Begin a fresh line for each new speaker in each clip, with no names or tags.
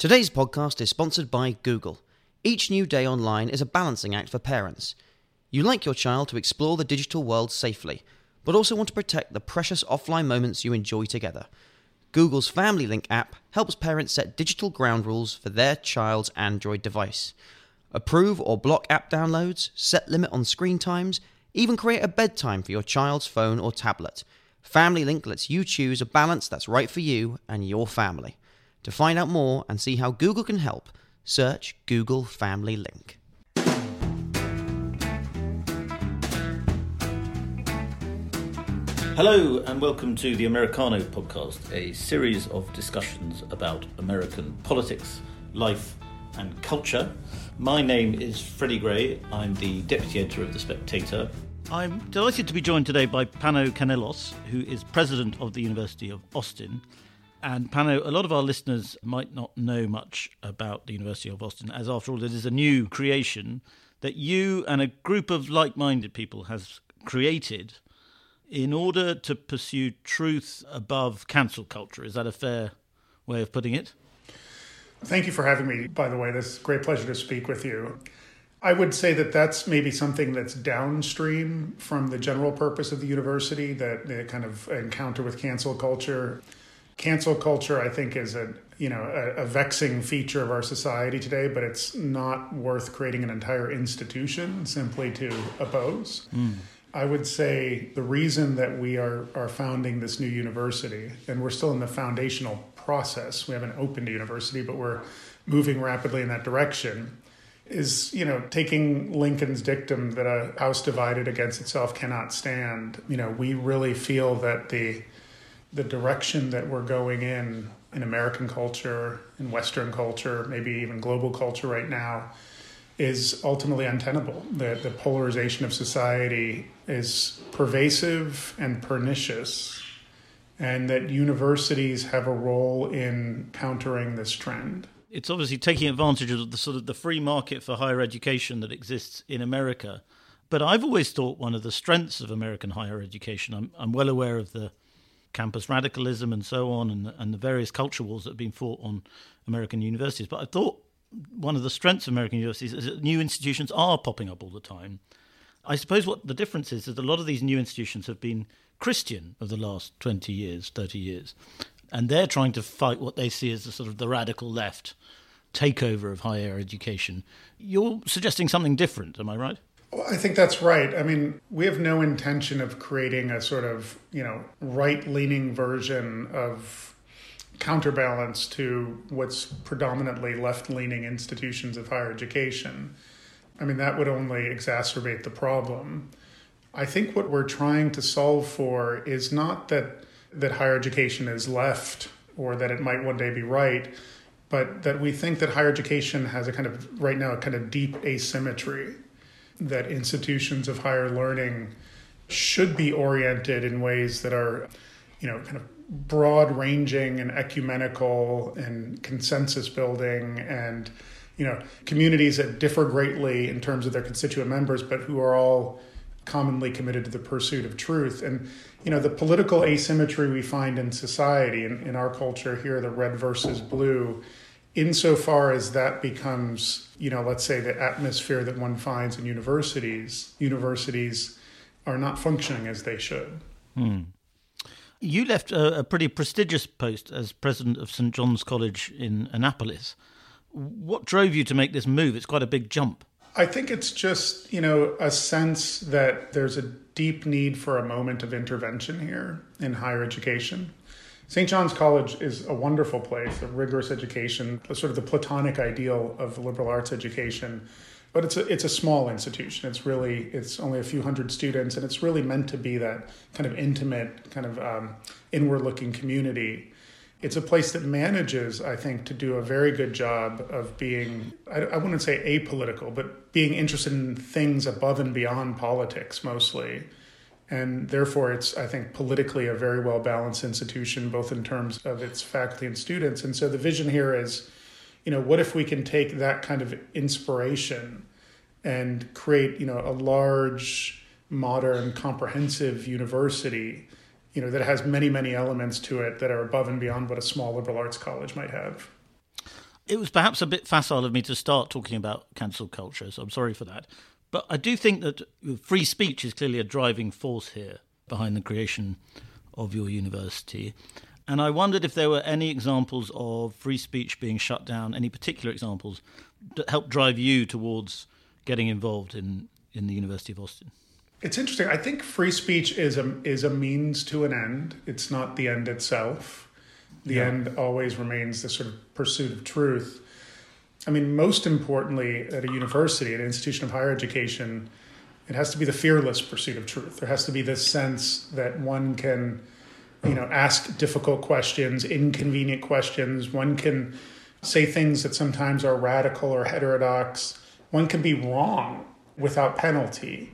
Today's podcast is sponsored by Google. Each new day online is a balancing act for parents. You like your child to explore the digital world safely, but also want to protect the precious offline moments you enjoy together. Google's Family Link app helps parents set digital ground rules for their child's Android device. Approve or block app downloads, set limit on screen times, even create a bedtime for your child's phone or tablet. Family Link lets you choose a balance that's right for you and your family. To find out more and see how Google can help, search Google Family Link.
Hello, and welcome to the Americano podcast, a series of discussions about American politics, life, and culture. My name is Freddy Gray. I'm the deputy editor of The Spectator. I'm delighted to be joined today by Pano Kanelos, who is president of the University of Austin. And Pano, a lot of our listeners might not know much about the University of Austin, as after all, it is a new creation that you and a group of like minded people has created in order to pursue truth above cancel culture. Is that a fair way of putting it?
Thank you for having me, by the way. This great pleasure to speak with you. I would say that that's maybe something that's downstream from the general purpose of the university, that the kind of encounter with cancel culture. Cancel culture, I think, is a you know a, a vexing feature of our society today, but it's not worth creating an entire institution simply to oppose. Mm. I would say the reason that we are, are founding this new university, and we're still in the foundational process, we haven't opened a university, but we're moving rapidly in that direction, is, you know, taking Lincoln's dictum that a house divided against itself cannot stand. You know, we really feel that the the direction that we're going in in American culture, in Western culture, maybe even global culture right now, is ultimately untenable. The, the polarization of society is pervasive and pernicious, and that universities have a role in countering this trend.
It's obviously taking advantage of the sort of the free market for higher education that exists in America. But I've always thought one of the strengths of American higher education, I'm, I'm well aware of the campus radicalism and so on, and, and the various culture wars that have been fought on American universities. But I thought one of the strengths of American universities is that new institutions are popping up all the time. I suppose what the difference is is a lot of these new institutions have been Christian of the last 20 years, 30 years. And they're trying to fight what they see as the sort of the radical left takeover of higher education. You're suggesting something different, am I right?
Well, I think that's right. I mean, we have no intention of creating a sort of, you know, right-leaning version of counterbalance to what's predominantly left leaning institutions of higher education. I mean, that would only exacerbate the problem. I think what we're trying to solve for is not that, that higher education is left or that it might one day be right, but that we think that higher education has a kind of, right now, a kind of deep asymmetry, that institutions of higher learning should be oriented in ways that are, you know, kind of broad ranging and ecumenical and consensus building and you know communities that differ greatly in terms of their constituent members but who are all commonly committed to the pursuit of truth. And you know the political asymmetry we find in society in, in our culture here the red versus blue insofar as that becomes you know let's say the atmosphere that one finds in universities universities are not functioning as they should
hmm. You left a, a, pretty prestigious post as president of St John's College in Annapolis. What drove you to make this move? It's quite a big jump.
I think it's just, you know, a sense that there's a deep need for a moment of intervention here in higher education. St. John's College is a wonderful place, a rigorous education, sort of the platonic ideal of liberal arts education but it's a it's a small institution. It's really it's only a few hundred students, and it's really meant to be that kind of intimate, kind of um, inward looking community. It's a place that manages, I think, to do a very good job of being, I, I wouldn't say apolitical, but being interested in things above and beyond politics mostly. And therefore, it's, I think, politically a very well balanced institution, both in terms of its faculty and students. And so the vision here is you know, what if we can take that kind of inspiration and create, you know, a large, modern, comprehensive university, you know, that has many, many elements to it that are above and beyond what a small liberal arts college might have.
It was perhaps a bit facile of me to start talking about cancel culture, so I'm sorry for that. But I do think that free speech is clearly a driving force here behind the creation of your university. And I wondered if there were any examples of free speech being shut down, any particular examples that helped drive you towards getting involved in, in the University of Austin.
It's interesting. I think free speech is a is a means to an end. It's not the end itself. The yeah. end always remains the sort of pursuit of truth. I mean, most importantly, at a university, at an institution of higher education, it has to be the fearless pursuit of truth. There has to be this sense that one can, you know, ask difficult questions, inconvenient questions. One can say things that sometimes are radical or heterodox. One can be wrong without penalty.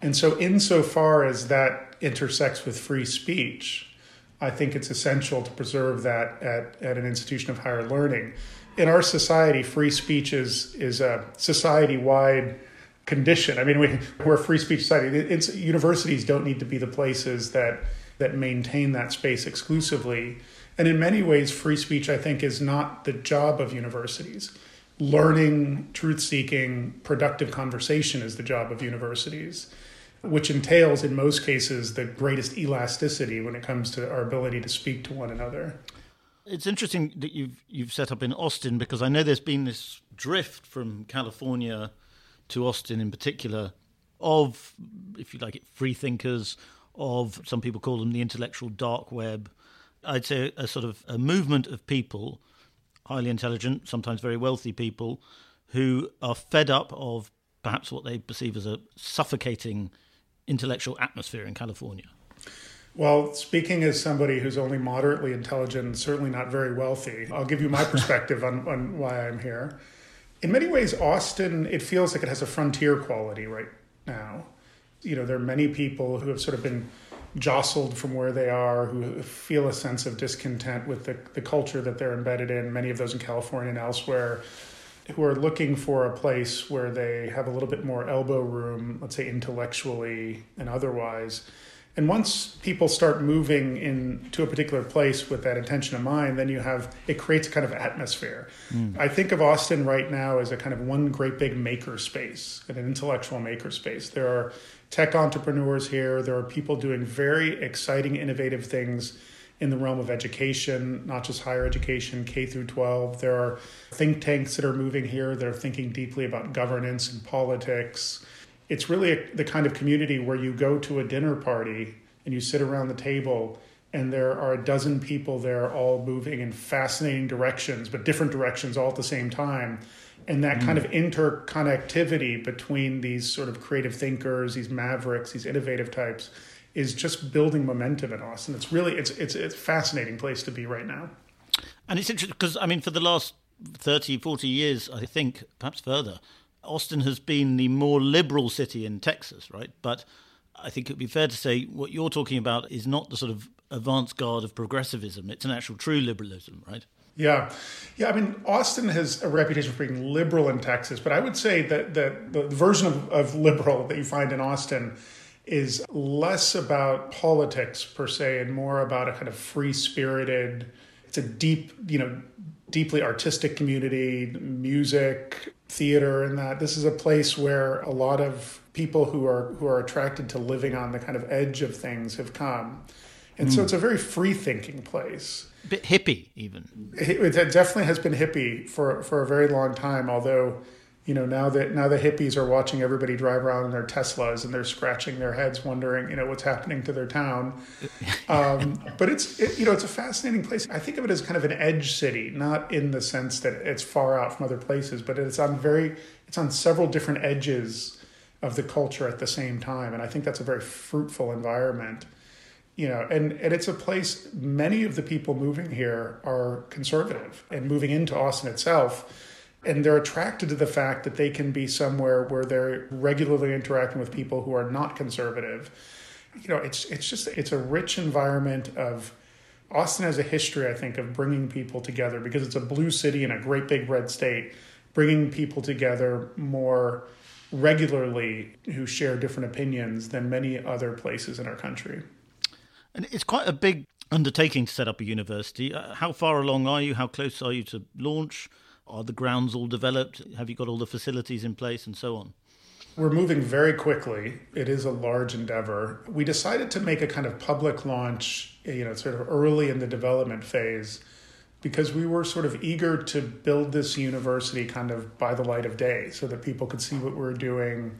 And so, insofar as that intersects with free speech, I think it's essential to preserve that at, at an institution of higher learning. In our society, free speech is, is a society wide condition. I mean, we, we're a free speech society. It's, universities don't need to be the places that, that maintain that space exclusively. And in many ways, free speech, I think, is not the job of universities. Learning, truth seeking, productive conversation is the job of universities which entails, in most cases, the greatest elasticity when it comes to our ability to speak to one another.
It's interesting that you've you've set up in Austin because I know there's been this drift from California to Austin in particular of, if you like it, free thinkers, of some people call them the intellectual dark web. I'd say a sort of a movement of people, highly intelligent, sometimes very wealthy people, who are fed up of perhaps what they perceive as a suffocating intellectual atmosphere in California?
Well, speaking as somebody who's only moderately intelligent and certainly not very wealthy, I'll give you my perspective on, on why I'm here. In many ways, Austin, it feels like it has a frontier quality right now. You know, there are many people who have sort of been jostled from where they are, who feel a sense of discontent with the, the culture that they're embedded in, many of those in California and elsewhere who are looking for a place where they have a little bit more elbow room, let's say intellectually and otherwise. And once people start moving into a particular place with that intention in mind, then you have it creates a kind of atmosphere. Mm. I think of Austin right now as a kind of one great big maker space, an intellectual maker space. There are tech entrepreneurs here. There are people doing very exciting, innovative things in the realm of education, not just higher education, K through 12. There are think tanks that are moving here that are thinking deeply about governance and politics. It's really a, the kind of community where you go to a dinner party and you sit around the table and there are a dozen people there all moving in fascinating directions, but different directions all at the same time. And that mm. kind of interconnectivity between these sort of creative thinkers, these mavericks, these innovative types is just building momentum in Austin. It's really it's it's it's a fascinating place to be right now.
And it's interesting because I mean for the last 30 40 years I think perhaps further Austin has been the more liberal city in Texas, right? But I think it would be fair to say what you're talking about is not the sort of advanced guard of progressivism. It's an actual true liberalism, right?
Yeah. Yeah. I mean, Austin has a reputation for being liberal in Texas, but I would say that, that the version of, of liberal that you find in Austin is less about politics per se and more about a kind of free spirited, it's a deep, you know, deeply artistic community, music, theater, and that. This is a place where a lot of people who are who are attracted to living on the kind of edge of things have come. And mm. so hmm. it's a very free thinking place.
A bit hippie, even.
It, it definitely has been hippie for, for a very long time, although you know now that now the hippies are watching everybody drive around in their teslas and they're scratching their heads wondering you know what's happening to their town. Um, but it's it, you know it's a fascinating place. I think of it as kind of an edge city not in the sense that it's far out from other places but it's on very it's on several different edges of the culture at the same time. And i think that's a very fruitful environment you know and, and it's a place many of the people moving here are conservative and moving into austin itself and they're attracted to the fact that they can be somewhere where they're regularly interacting with people who are not conservative. You know it's it's just it's a rich environment of austin has a history i think of bringing people together because it's a blue city in a great big red state bringing people together more regularly who share different opinions than many other places in our country.
And it's quite a big undertaking to set up a university. Uh, how far along are you? How close are you to launch Are the grounds all developed? Have you got all the facilities in place and so on?
We're moving very quickly. It is a large endeavor. We decided to make a kind of public launch, you know, sort of early in the development phase because we were sort of eager to build this university kind of by the light of day so that people could see what we we're doing.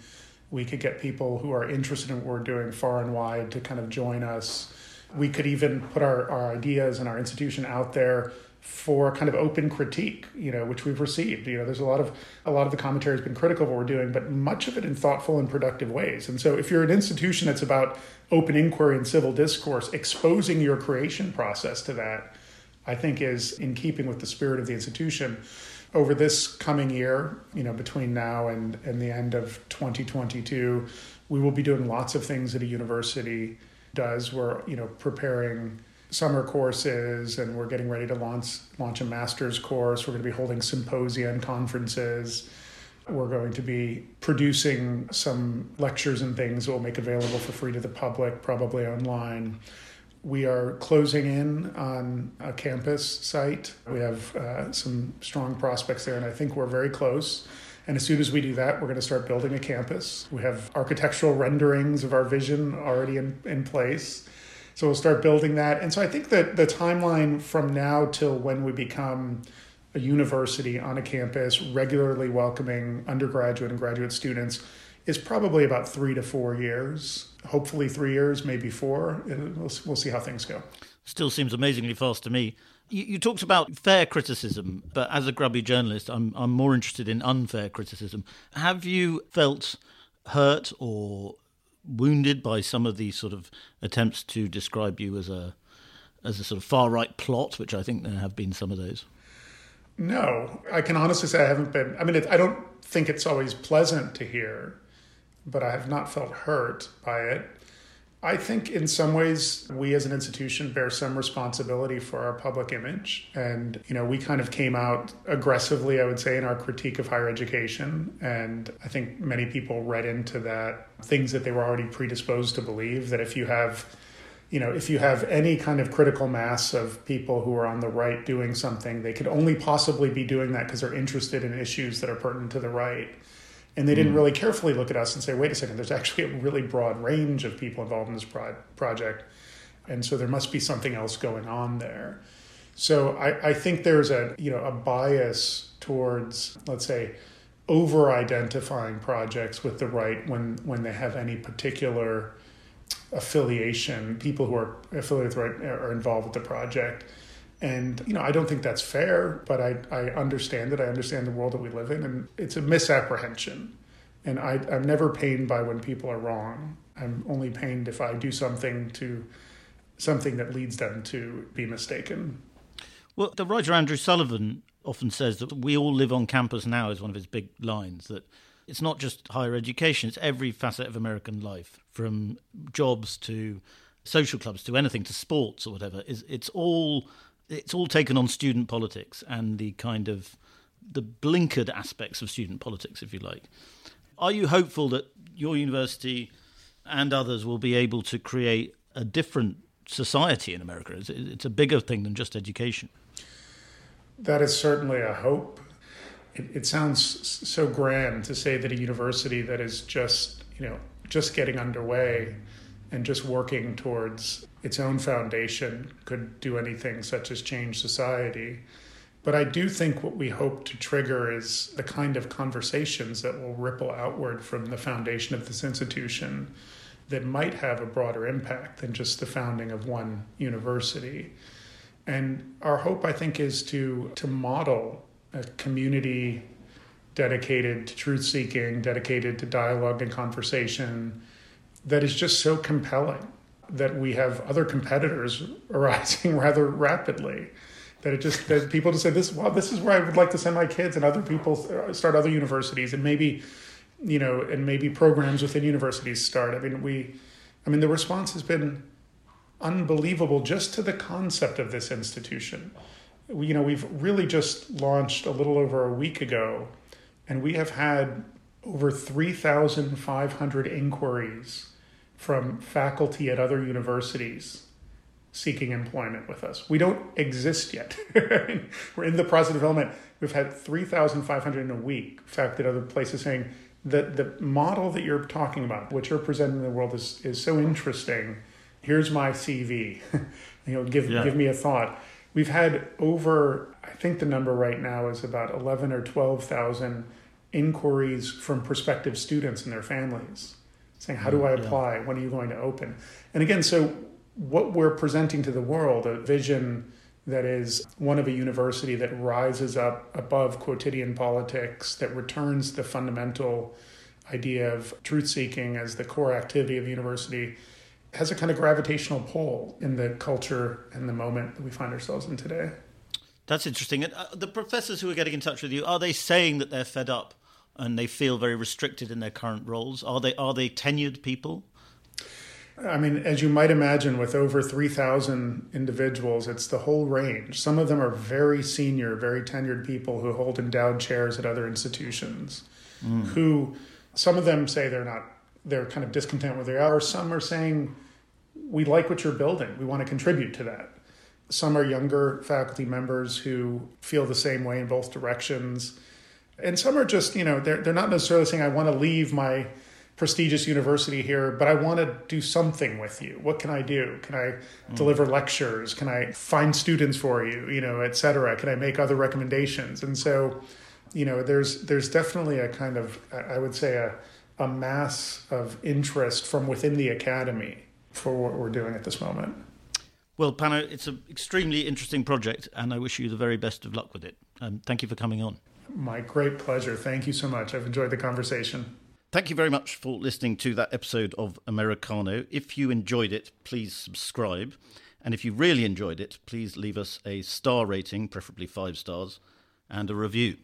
We could get people who are interested in what we're doing far and wide to kind of join us. We could even put our, our ideas and our institution out there for kind of open critique, you know, which we've received. You know, there's a lot of a lot of the commentary has been critical of what we're doing, but much of it in thoughtful and productive ways. And so, if you're an institution that's about open inquiry and civil discourse, exposing your creation process to that, I think is in keeping with the spirit of the institution. Over this coming year, you know, between now and, and the end of 2022, we will be doing lots of things that a university does. We're, you know, preparing summer courses and we're getting ready to launch launch a master's course. We're going to be holding symposia and conferences. We're going to be producing some lectures and things that we'll make available for free to the public, probably online. We are closing in on a campus site. We have uh, some strong prospects there, and I think we're very close. And as soon as we do that, we're going to start building a campus. We have architectural renderings of our vision already in, in place. So we'll start building that. And so I think that the timeline from now till when we become a university on a campus, regularly welcoming undergraduate and graduate students, is probably about three to four years. Hopefully, three years, maybe four. Uh, we'll, we'll see how things go.
Still seems amazingly fast to me. You, you, talked about fair criticism, but as a grubby journalist, I'm, I'm more interested in unfair criticism. Have you felt hurt or wounded by some of these sort of attempts to describe you as a as a sort of far right plot, which I think there have been some of those.
No, I can honestly say I haven't been. I mean, it, I don't think it's always pleasant to hear, but I have not felt hurt by it. I think in some ways we as an institution bear some responsibility for our public image. And, you know, we kind of came out aggressively, I would say, in our critique of higher education. And I think many people read into that things that they were already predisposed to believe that if you have you know, if you have any kind of critical mass of people who are on the right doing something, they could only possibly be doing that because they're interested in issues that are pertinent to the right. And they didn't mm. really carefully look at us and say, wait a second, there's actually a really broad range of people involved in this pro- project. And so there must be something else going on there. So I, I think there's a, you know, a bias towards, let's say, over identifying projects with the right when, when they have any particular affiliation. People who are affiliated with the right are involved with the project and, you know, I don't think that's fair, but I, I understand it. I understand the world that we live in, and it's a misapprehension. And I, I'm never pained by when people are wrong. I'm only pained if I do something to something that leads them to be mistaken.
Well, the writer Andrew Sullivan often says that we all live on campus now is one of his big lines that it's not just higher education, it's every facet of American life, from jobs to social clubs to anything to sports or whatever. Is it's all it's all taken on student politics and the kind of the blinkered aspects of student politics, if you like. Are you hopeful that your university and others will be able to create a different society in America? It's a bigger thing than just education.
That is certainly a hope. It, it sounds so grand to say that a university that is just, you know, just getting underway and just working towards its own foundation could do anything such as change society. But I do think what we hope to trigger is the kind of conversations that will ripple outward from the foundation of this institution that might have a broader impact than just the founding of one university. And our hope, I think, is to, to model a community dedicated to truth seeking, dedicated to dialogue and conversation that is just so compelling that we have other competitors arising rather rapidly. That it just that people just say this. Well, this is where I would like to send my kids, and other people uh, start other universities, and maybe, you know, and maybe programs within universities start. I mean, we, I mean, the response has been unbelievable just to the concept of this institution. We, you know, we've really just launched a little over a week ago, and we have had over 3,500 inquiries from faculty at other universities seeking employment with us. We don't exist yet. We're in the process of development. We've had 3,500 in a week. In fact, that other places saying that the model that you're talking about, what you're presenting in the world is, is so interesting. Here's my CV. you know, give, yeah. give me a thought. We've had over, I think the number right now is about 11 or 12,000 inquiries from prospective students and their families saying, How do I apply? When are you going to open? And again, so what we're presenting to the world, a vision that is one of a university that rises up above quotidian politics, that returns the fundamental idea of truth seeking as the core activity of the university, has a kind of gravitational pull in the culture and the moment that we find ourselves in today.
That's interesting. And uh, the professors who are getting in touch with you, are they saying that they're fed up and they feel very restricted in their current roles? Are they are they tenured people?
I mean, as you might imagine, with over 3,000 individuals, it's the whole range. Some of them are very senior, very tenured people who hold endowed chairs at other institutions, mm. who some of them say they're not, they're kind of discontent with where they are. Some are saying, we like what you're building, we want to contribute to that. Some are younger faculty members who feel the same way in both directions. And some are just, you know, they're, they're not necessarily saying, I want to leave my prestigious university here, but I want to do something with you. What can I do? Can I mm. deliver lectures? Can I find students for you? You know, et cetera. Can I make other recommendations? And so, you know, there's there's definitely a kind of I would say a a mass of interest from within the academy for what we're doing at this moment.
Well, Pano, it's an extremely interesting project, and I wish you the very best of luck with it. Um, thank you for coming on.
My great pleasure. Thank you so much. I've enjoyed the conversation.
Thank you very much for listening to that episode of Americano. If you enjoyed it, please subscribe. And if you really enjoyed it, please leave us a star rating, preferably five stars, and a review.